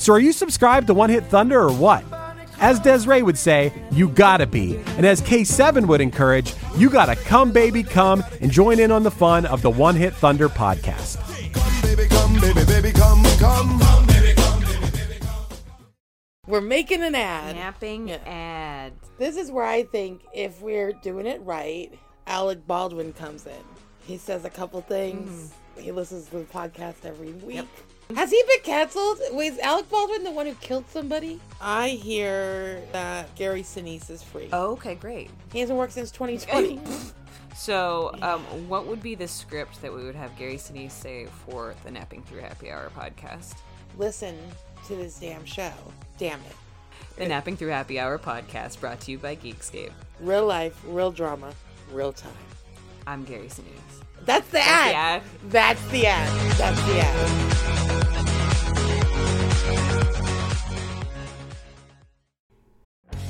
So are you subscribed to One Hit Thunder or what? As Desiree would say, you gotta be. And as K7 would encourage, you gotta come, baby, come and join in on the fun of the One Hit Thunder podcast. baby, come, baby, baby, come, come. We're making an ad. Napping Yeah. ad. This is where I think if we're doing it right, Alec Baldwin comes in. He says a couple things. Mm-hmm. He listens to the podcast every week. Has he been canceled? Was Alec Baldwin the one who killed somebody? I hear that Gary Sinise is free. Oh, okay, great. He hasn't worked since 2020. So, um, what would be the script that we would have Gary Sinise say for the Napping Through Happy Hour podcast? Listen to this damn show. Damn it. The Napping Through Happy Hour podcast brought to you by Geekscape. Real life, real drama, real time. I'm Gary Sinise. That's the the ad. ad. That's the ad. That's the ad.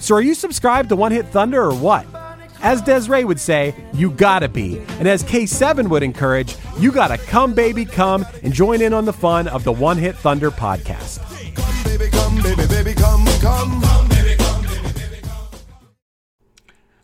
So are you subscribed to One Hit Thunder or what? As Desiree would say, you gotta be. And as K7 would encourage, you gotta come, baby, come and join in on the fun of the One Hit Thunder podcast.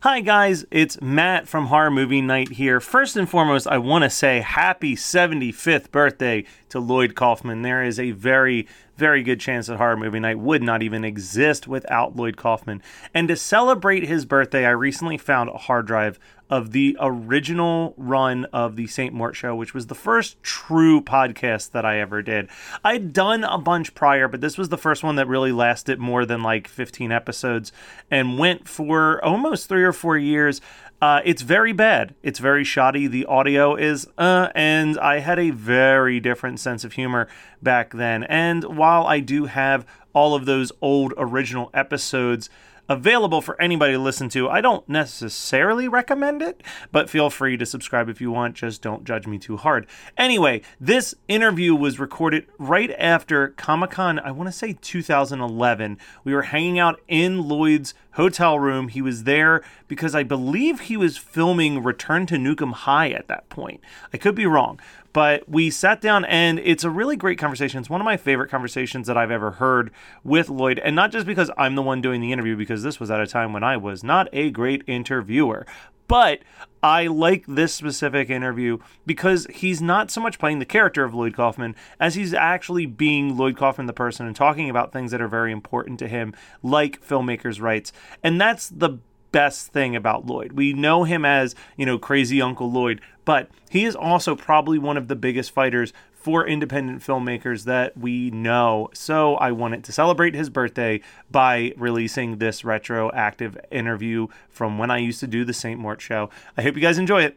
Hi, guys, it's Matt from Horror Movie Night here. First and foremost, I want to say happy 75th birthday to Lloyd Kaufman. There is a very, very good chance that Horror Movie Night would not even exist without Lloyd Kaufman. And to celebrate his birthday, I recently found a hard drive of the original run of the St. Mort Show, which was the first true podcast that I ever did. I'd done a bunch prior, but this was the first one that really lasted more than like 15 episodes and went for almost three or four years. Uh, it's very bad. It's very shoddy. The audio is, uh, and I had a very different sense of humor back then. And while I do have all of those old original episodes, available for anybody to listen to. I don't necessarily recommend it, but feel free to subscribe if you want. Just don't judge me too hard. Anyway, this interview was recorded right after Comic Con, I want to say 2011. We were hanging out in Lloyd's hotel room. He was there because I believe he was filming Return to Nuke 'Em High at that point. I could be wrong, but we sat down and it's a really great conversation. It's one of my favorite conversations that I've ever heard with Lloyd, and not just because I'm the one doing the interview, because this was at a time when I was not a great interviewer, but I like this specific interview because he's not so much playing the character of Lloyd Kaufman as he's actually being Lloyd Kaufman the person and talking about things that are very important to him, like filmmakers' rights. And that's the best thing about Lloyd. We know him as, you know, crazy Uncle Lloyd, but he is also probably one of the biggest fighters for independent filmmakers that we know. So I wanted to celebrate his birthday by releasing this retroactive interview from when I used to do the St. Mort show. I hope you guys enjoy it.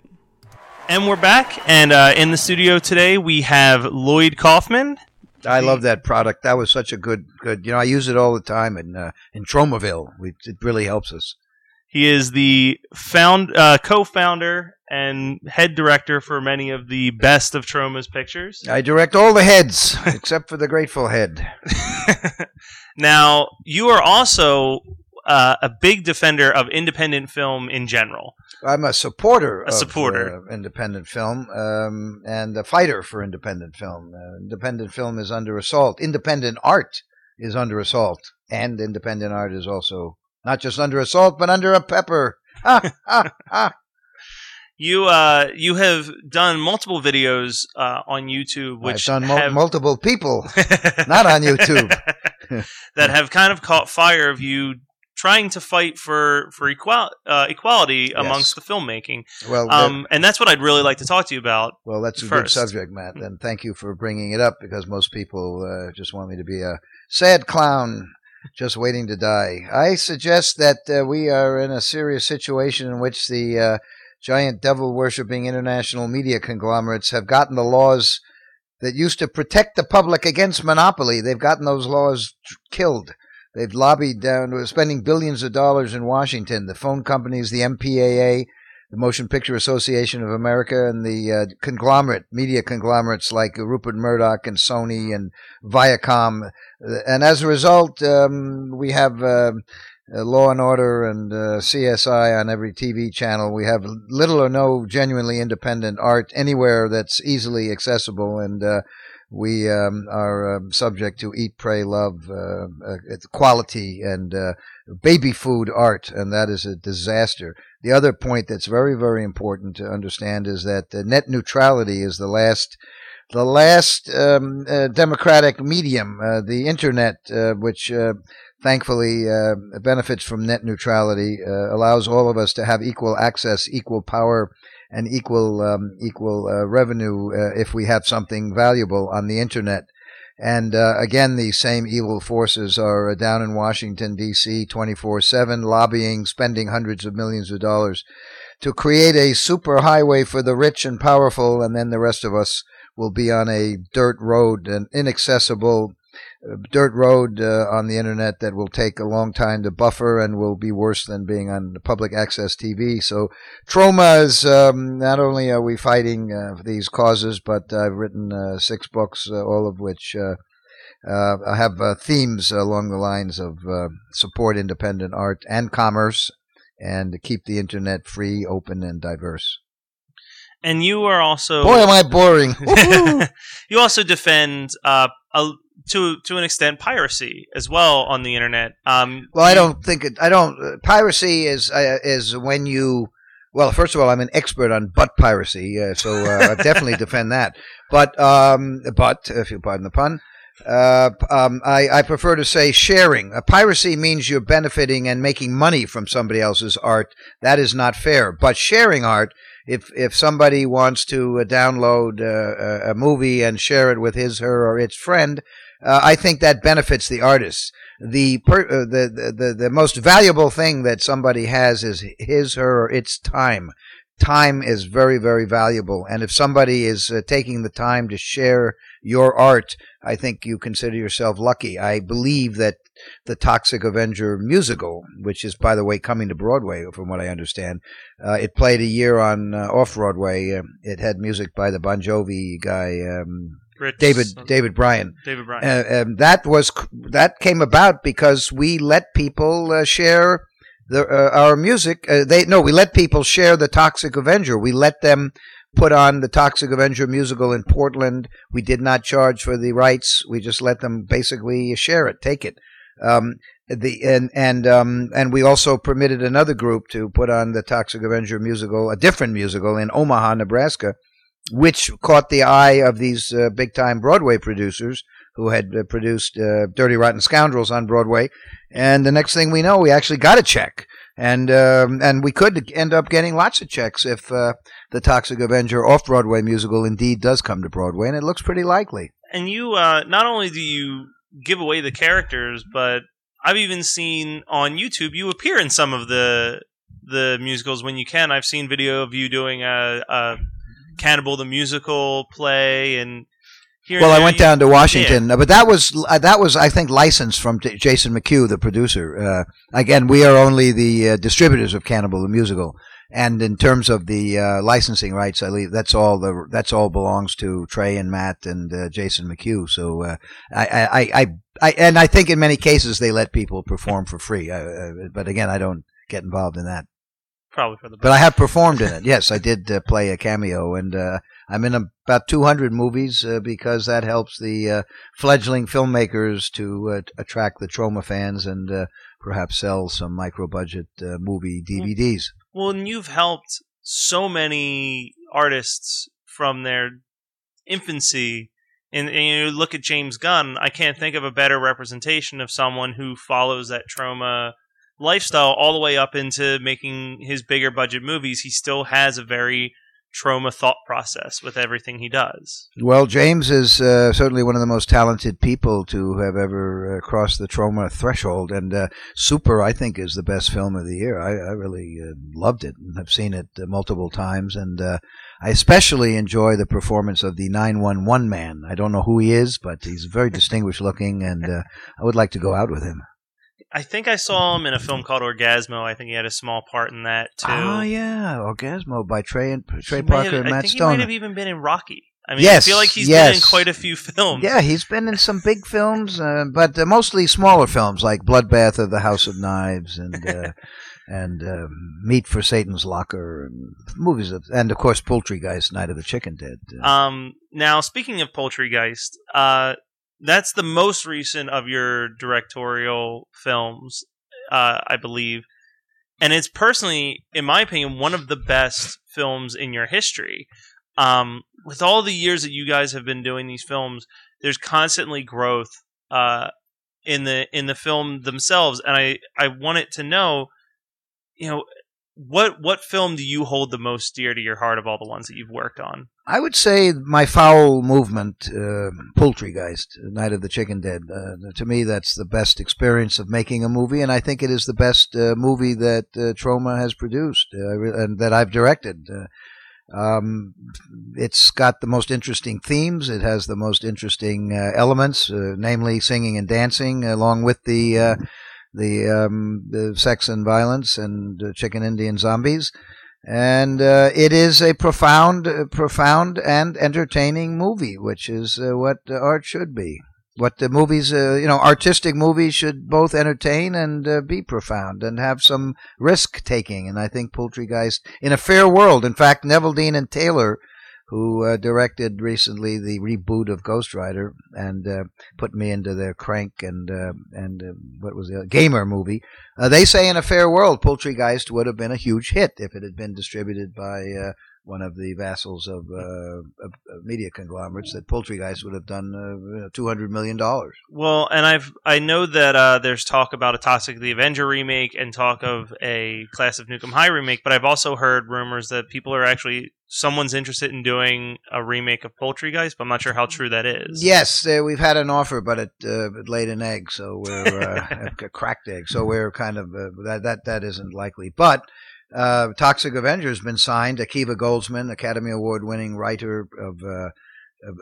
And we're back, and uh, in the studio today we have Lloyd Kaufman. I love that product. That was such a good, good. You know, I use it all the time in uh, in Tromaville. We, it really helps us. He is the found uh, co-founder and head director for many of the best of Troma's pictures. I direct all the heads except for the Grateful Head. now, you are also uh, a big defender of independent film in general. I'm a supporter. A of, supporter. uh, independent film um, and a fighter for independent film. Uh, independent film is under assault. Independent art is under assault, and independent art is also not just under assault, but under a pepper. Ha, ha, ha. You uh, you have done multiple videos uh, on YouTube, I've which done mul- have multiple people, not on YouTube. that have kind of caught fire of you trying to fight for for equal, uh, equality amongst the filmmaking. Well, that- Um, and that's what I'd really like to talk to you about. well, that's a first. good subject, Matt, and thank you for bringing it up because most people uh, just want me to be a sad clown just waiting to die. I suggest that uh, we are in a serious situation in which the uh, giant devil worshipping international media conglomerates have gotten the laws that used to protect the public against monopoly. They've gotten those laws killed. They've lobbied down, spending billions of dollars in Washington. The phone companies, the MPAA, the Motion Picture Association of America, and the uh, conglomerate, media conglomerates like Rupert Murdoch and Sony and Viacom. And as a result, um, we have uh, Law and Order and uh, CSI on every TV channel. We have little or no genuinely independent art anywhere that's easily accessible, and uh, we um, are um, subject to eat, pray, love, uh, quality and baby food art, and that is a disaster. The other point that's very, very important to understand is that net neutrality is the last. The last um, uh, democratic medium, uh, the internet, uh, which uh, thankfully uh, benefits from net neutrality, uh, allows all of us to have equal access, equal power, and equal um, equal revenue if we have something valuable on the internet. And uh, again, the same evil forces are uh, down in Washington D.C. 24/7, lobbying, spending hundreds of millions of dollars to create a super highway for the rich and powerful, and then the rest of us will be on a dirt road, an inaccessible dirt road uh, on the internet that will take a long time to buffer and will be worse than being on public access TV. So, Troma is um, not only are we fighting uh, these causes, but I've written uh, six books, uh, all of which. Uh, uh, I have uh, themes along the lines of uh, support independent art and commerce, and keep the internet free, open, and diverse. And you are also Boy, am I boring! You also defend uh, a, to to an extent piracy as well on the internet. Um, Well, I don't think it. I don't. Uh, piracy is uh, is when you. Well, first of all, I'm an expert on butt piracy, uh, so uh, I definitely defend that. But um, but if you pardon the pun, uh, um, I, I prefer to say sharing. Piracy means you're benefiting and making money from somebody else's art. That is not fair. But sharing art, if if somebody wants to uh, download uh, a- a movie and share it with his, her, or its friend, uh, I think that benefits the artist the, per, uh, the the the most valuable thing that somebody has is his her or its time. Time is very very valuable, and if somebody is uh, taking the time to share your art, I think you consider yourself lucky. I believe that the Toxic Avenger musical, which is by the way coming to Broadway, from what I understand, uh, it played a year on uh, off Broadway. Uh, it had music by the Bon Jovi guy. Um, David David Bryan. David Bryan. Uh, um, that was that came about because we let people uh, share the, uh, our music. Uh, they no, we let people share the Toxic Avenger. We let them put on the Toxic Avenger musical in Portland. We did not charge for the rights. We just let them basically share it, take it. Um, the and and um, and we also permitted another group to put on the Toxic Avenger musical, a different musical in Omaha, Nebraska, which caught the eye of these uh, big time Broadway producers who had uh, produced uh, Dirty Rotten Scoundrels on Broadway. And the next thing we know, we actually got a check. And um, and we could end up getting lots of checks if uh, the Toxic Avenger off Broadway musical indeed does come to Broadway, and it looks pretty likely. and you uh, not only do you give away the characters, but I've even seen on YouTube you appear in some of the the musicals when you can. I've seen video of you doing a, a Cannibal the musical play, and here. and Well, I went down to Washington, but that was uh, that was I think licensed from J- Jason McHugh, the producer. Uh, again, we are only the uh, distributors of Cannibal the musical, and in terms of the uh, licensing rights, I leave that's all the that's all belongs to Trey and Matt and uh, Jason McHugh. So uh, I, I, I, I and I think in many cases they let people perform for free. Uh, uh, but again, I don't get involved in that. Probably for the But I have performed in it. Yes, I did uh, play a cameo, and uh, I'm in about 200 movies uh, because that helps the uh, fledgling filmmakers to uh, attract the Troma fans and uh, perhaps sell some micro budget uh, movie DVDs. Well, and you've helped so many artists from their infancy. And, and you look at James Gunn, I can't think of a better representation of someone who follows that Troma lifestyle all the way up into making his bigger budget movies. He still has a very Troma thought process with everything he does. Well, James is uh, certainly one of the most talented people to have ever uh, crossed the Troma threshold. And uh, Super, I think, is the best film of the year. I, I really uh, loved it and have seen it uh, multiple times. And uh, I especially enjoy the performance of the 911 man. I don't know who he is, but he's very distinguished looking, and I would like to go out with him. I think I saw him in a film called Orgazmo. I think he had a small part in that too. Oh yeah, Orgazmo by Trey and Trey He Parker have- and I Matt think Stone. he might have even been in Rocky. I mean, Yes, I feel like he's been in quite a few films. Yeah, he's been in some big films, uh, but uh, mostly smaller films like Bloodbath of the House of Knives and uh, and um, Meat for Satan's Locker and movies of, and of course Poultrygeist, Night of the Chicken Dead. Uh, Um, now, speaking of Poultrygeist, uh, that's the most recent of your directorial films, uh, I believe. And it's personally, in my opinion, one of the best films in your history. Um, with all the years that you guys have been doing these films, there's constantly growth uh, in the in the film themselves, and I I wanted to know, you know, what what film do you hold the most dear to your heart of all the ones that you've worked on? I would say my foul movement, uh, Poultrygeist, Night of the Chicken Dead. Uh, to me, that's the best experience of making a movie, and I think it is the best uh, movie that uh, Troma has produced uh, and that I've directed. Uh, um, it's got the most interesting themes. It has the most interesting uh, elements, namely singing and dancing, along with the the, um, the sex and violence and uh, chicken Indian zombies and uh, it is a profound, uh, profound and entertaining movie, which is uh, what art should be. What the movies, uh, you know, artistic movies should both entertain and be profound and have some risk taking. And I think Poultrygeist, in a fair world, in fact, Neville Dean and Taylor, who uh, directed recently the reboot of Ghost Rider and uh, put me into their Crank and uh, and uh, what was the other? Gamer movie. Uh, they say in a fair world, Poultrygeist would have been a huge hit if it had been distributed by uh, one of the vassals of, of, media conglomerates. That Poultrygeist would have done two hundred million dollars. Well, and I've I know that there's talk about a Toxic the Avenger remake and talk of a Class of Nuke 'Em High remake, but I've also heard rumors that people are actually someone's interested in doing a remake of Poultrygeist, but I'm not sure how true that is. Yes, uh, we've had an offer, but it, uh, it laid an egg, so we're uh, a cracked egg. So we're kind of uh, that that that isn't likely. But uh, Toxic Avenger has been signed. Akiva Goldsman, Academy Award winning writer of. Uh,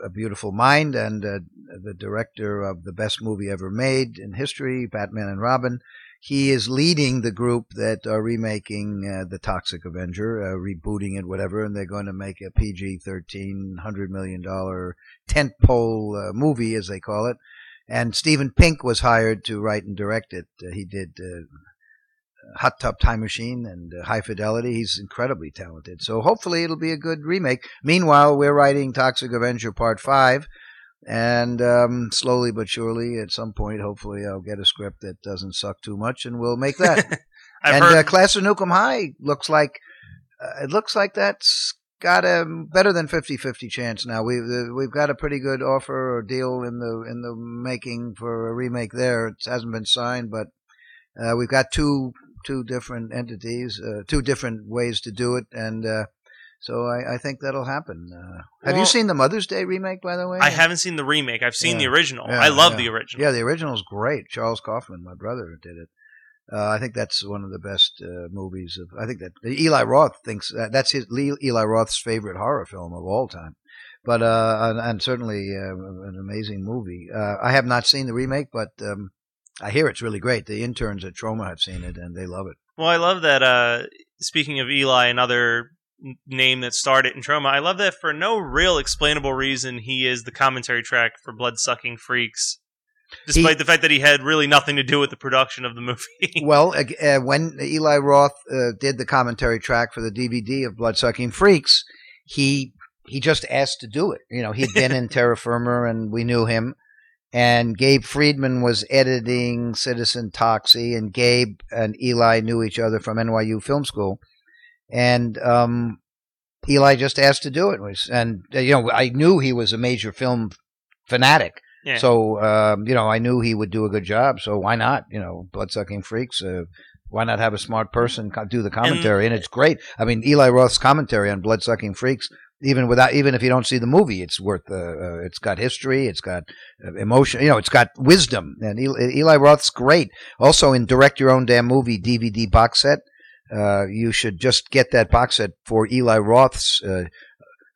a, Beautiful Mind and uh, the director of the best movie ever made in history, Batman and Robin. He is leading the group that are remaking uh, the Toxic Avenger, uh, rebooting it, whatever, and they're going to make a PG 13, $100 million tentpole uh, movie, as they call it. And Stephen Pink was hired to write and direct it. Uh, he did uh, Hot Tub Time Machine and uh, High Fidelity. He's incredibly talented. So hopefully it'll be a good remake. Meanwhile, we're writing Toxic Avenger Part 5. And um, slowly but surely, at some point, hopefully, I'll get a script that doesn't suck too much, and we'll make that. And heard uh, Class of Nuke 'Em High looks like uh, it looks like that's got a better than 50-50 chance now. We uh, we've got a pretty good offer or deal in the in the making for a remake there. It hasn't been signed, but uh, we've got two two different entities, uh, two different ways to do it, and uh, so I, I think that'll happen. Uh, have you seen the Mother's Day remake, by the way? I haven't seen the remake. I've seen Yeah. the original. Yeah, I love yeah. the original. Yeah, the original's great. Charles Kaufman, my brother, did it. Uh, I think that's one of the best uh, movies of. I think that Eli Roth thinks that that's his Eli Roth's favorite horror film of all time. But uh, and, and certainly uh, an amazing movie. Uh, I have not seen the remake, but um, I hear it's really great. The interns at Troma have seen it and they love it. Well, I love that. Uh, speaking of Eli, another n- name that started in Troma, I love that for no real explainable reason he is the commentary track for Blood Sucking Freaks, despite He- the fact that he had really nothing to do with the production of the movie. well, uh, when Eli Roth uh, did the commentary track for the DVD of Bloodsucking Freaks, he he just asked to do it. You know, he'd been in Terror Firmer, and we knew him. And Gabe Friedman was editing Citizen Toxie, and Gabe and Eli knew each other from NYU Film School. And um, Eli just asked to do it. And uh, you know, I knew he was a major film fanatic. Yeah. So um, you know, I knew he would do a good job. So why not? You know, bloodsucking freaks. Uh, why not have a smart person do the commentary? And, it's great. I mean, Eli Roth's commentary on bloodsucking freaks, even without, even if you don't see the movie, it's worth. Uh, uh, it's got history. It's got uh, emotion. You know, it's got wisdom. And Eli, Eli Roth's great. Also, in direct your own damn movie DVD box set. Uh, you should just get that box set for Eli Roth's. Uh,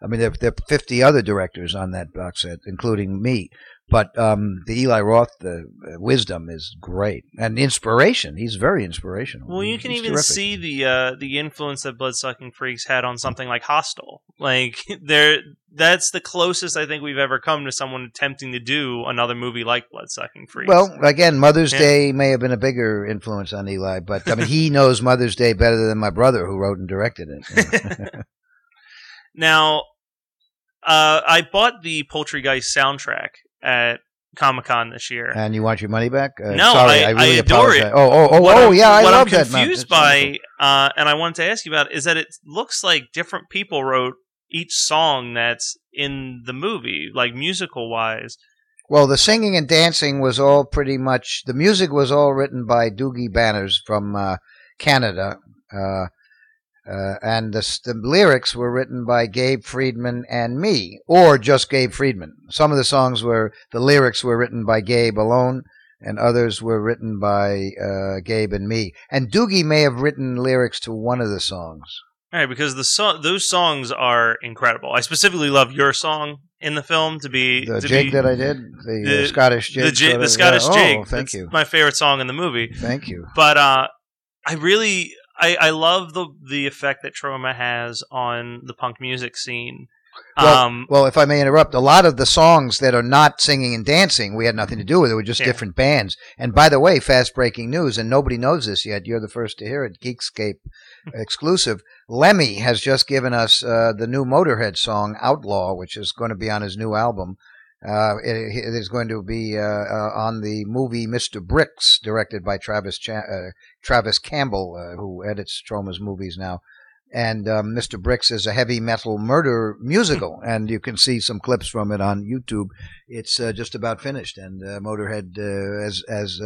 I mean, there, there are 50 other directors on that box set, including me. But um, the Eli Roth uh, wisdom is great and inspiration. He's very inspirational. Well, you can He's even terrific. see the uh, the influence that Bloodsucking Freaks had on something like Hostel. Like there, that's the closest I think we've ever come to someone attempting to do another movie like Bloodsucking Freaks. Well, again, Mother's Yeah. Day may have been a bigger influence on Eli, but I mean, he knows Mother's Day better than my brother, who wrote and directed it. now, uh, I bought the Poultrygeist soundtrack at Comic Con this year. and you want your money back? Uh, No, sorry, I- I, really I adore it. apologize. Oh, oh, oh, What oh, I'm- yeah, I what love I'm that. man. confused That's by, uh, and I wanted to ask you about, is that it looks like different people wrote each song that's in the movie, like musical wise. Well, the singing and dancing was all pretty much. The music was all written by Duggie Banas from uh, Canada, uh, uh, and the, the lyrics were written by Gabe Friedman and me, or just Gabe Friedman. Some of the songs were the lyrics were written by Gabe alone, and others were written by uh, Gabe and me. And Doogie may have written lyrics to one of the songs. All right, because the so- those songs are incredible. I specifically love your song in the film to be The to jig be, that I did, the, uh, the- Scottish jig, the, jig, the Scottish yeah. jig. Oh, thank you, My favorite song in the movie. thank you. But uh, I really I, I love the the effect that Troma has on the punk music scene. Well, um, well, if I may interrupt, a lot of the songs that are not singing and dancing, we had nothing to do with. It were just Yeah. different bands. And by the way, fast breaking news, and nobody knows this yet. You're the first to hear it. Geekscape exclusive. Lemmy has just given us uh, the new Motorhead song "Outlaw," which is going to be on his new album. Uh, it, it is going to be uh, uh, on the movie Mr. Bricks, directed by Travis Cha- uh, Travis Campbell, uh, who edits Troma's movies now. And um, Mr. Bricks is a heavy metal murder musical, and you can see some clips from it on YouTube. It's uh, just about finished, and Motorhead, as as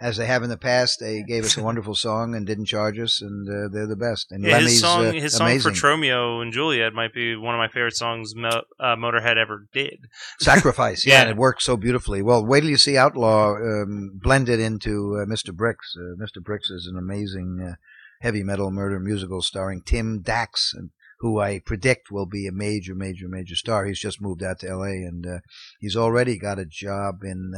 as they have in the past, they gave us a wonderful song and didn't charge us, and uh, they're the best. And yeah, Lemmy's his song uh, his song amazing. for Tromeo and Juliet might be one of my favorite songs Mo- uh, Motorhead ever did. Sacrifice, yeah, Yeah. and it works so beautifully. Well, wait till you see Outlaw um, blended into uh, Mr. Bricks. Uh, Mr. Bricks is an amazing uh, heavy metal murder musical starring Tim Dax, and who I predict will be a major, major, major star. He's just moved out to L.A. and uh, he's already got a job in.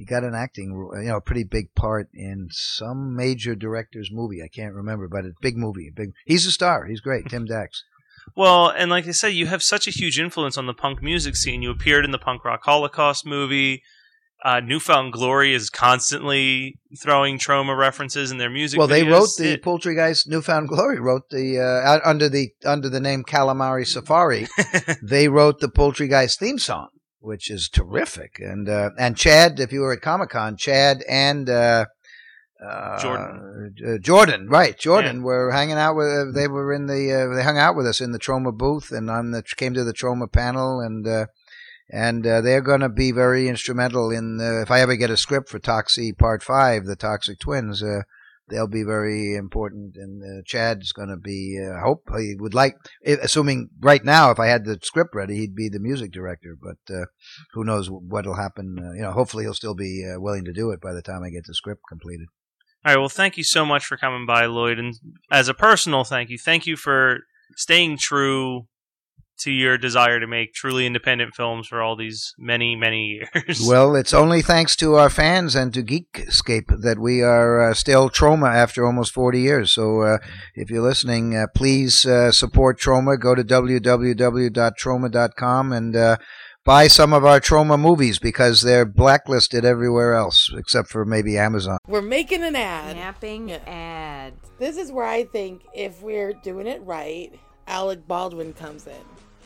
He got an acting, you know, a pretty big part in some major director's movie. I can't remember, but it's a big movie. a Big. He's a star. He's great. Tim Dax. Well, and like I said, you have such a huge influence on the punk music scene. You appeared in the punk rock Holocaust movie. Uh, Newfound Glory is constantly throwing Troma references in their music. Well, they wrote the It- Guys. Newfound Glory. Wrote the uh, under the under the name Calamari Safari. they wrote the Poultrygeist theme song, which is terrific. And uh, and Chad, if you were at Comic Con, Chad and uh, uh, Jordan. uh, Jordan, right? Jordan were hanging out with. Uh, they were in the. Uh, they hung out with us in the Troma booth, and on the came to the Troma panel, and. Uh, and uh, they're going to be very instrumental in uh, if I ever get a script for Toxie Part Five, the Toxic Twins. They'll be very important, and uh, Chad's going to be. Uh, I hope he would like, i- assuming right now, if I had the script ready, he'd be the music director. But uh, who knows what'll happen? Uh, you know, hopefully he'll still be uh, willing to do it by the time I get the script completed. All right. Well, thank you so much for coming by, Lloyd. And as a personal thank you, thank you for staying true to your desire to make truly independent films for all these many, many years. Well, it's only thanks to our fans and to Geekscape that we are uh, still Troma after almost 40 years. So uh, if you're listening, uh, please uh, support Troma. Go to www.troma.com and uh, buy some of our Troma movies because they're blacklisted everywhere else except for maybe Amazon. We're making an ad. Napping Yeah. ad. This is where I think if we're doing it right, Alec Baldwin comes in.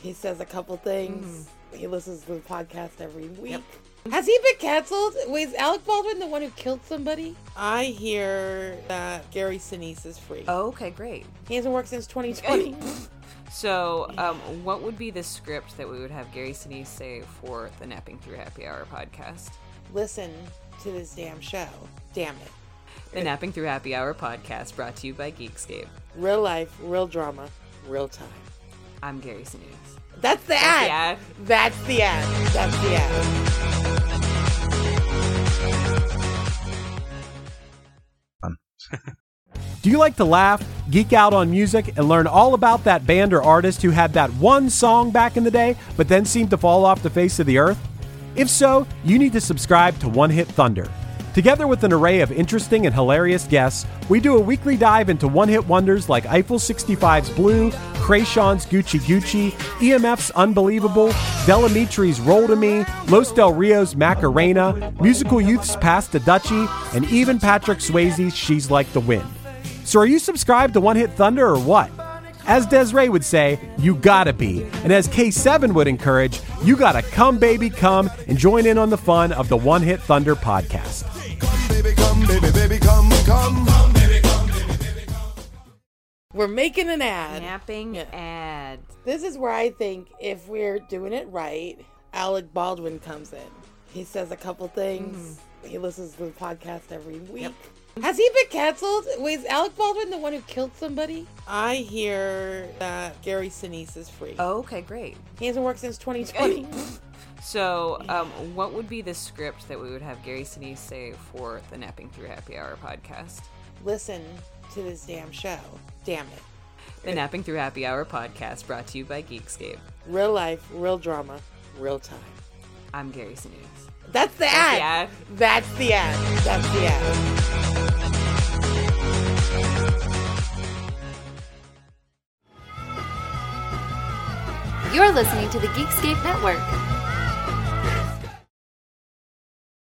He says a couple things. He listens to the podcast every week. Has he been canceled? Was Alec Baldwin the one who killed somebody? I hear that Gary Sinise is free. Oh, okay, great. He hasn't worked since 2020. So, um, what would be the script that we would have Gary Sinise say for the Napping Through Happy Hour podcast? Listen to this damn show. Damn it. The Napping Through Happy Hour podcast brought to you by Geekscape. Real life, real drama, real time. I'm Gary Sinise. That's the the ad. ad. That's the ad. That's the ad. Do you like to laugh, geek out on music, and learn all about that band or artist who had that one song back in the day, but then seemed to fall off the face of the earth? If so, you need to subscribe to One Hit Thunder. Together with an array of interesting and hilarious guests, we do a weekly dive into one hit wonders like Eiffel 65's Blue, Kreayshawn's Gucci Gucci, EMF's Unbelievable, Del Amitri's Roll to Me, Los Del Rio's Macarena, Musical Youth's Pass the Dutchie, and even Patrick Swayze's She's Like the Wind. So are you subscribed to One Hit Thunder or what? As Desiree would say, you gotta be. And as K7 would encourage, you gotta come, baby, come and join in on the fun of the One Hit Thunder podcast. Come, baby, come, baby, baby, come, come. We're making an ad. Napping Yeah. ad. This is where I think if we're doing it right, Alec Baldwin comes in. He says a couple things. Mm. He listens to the podcast every week. Has he been canceled? Was Alec Baldwin the one who killed somebody? I hear that Gary Sinise is free. Oh, okay, great. He hasn't worked since 2020. So, um, what would be the script that we would have Gary Sinise say for the Napping Through Happy Hour podcast? Listen to this damn show. Damn it. The Napping Through Happy Hour podcast brought to you by Geekscape. Real life, real drama, real time. I'm Gary Sinise. That's the the ad. ad. That's the ad. That's the ad. You're listening to the Geekscape Network.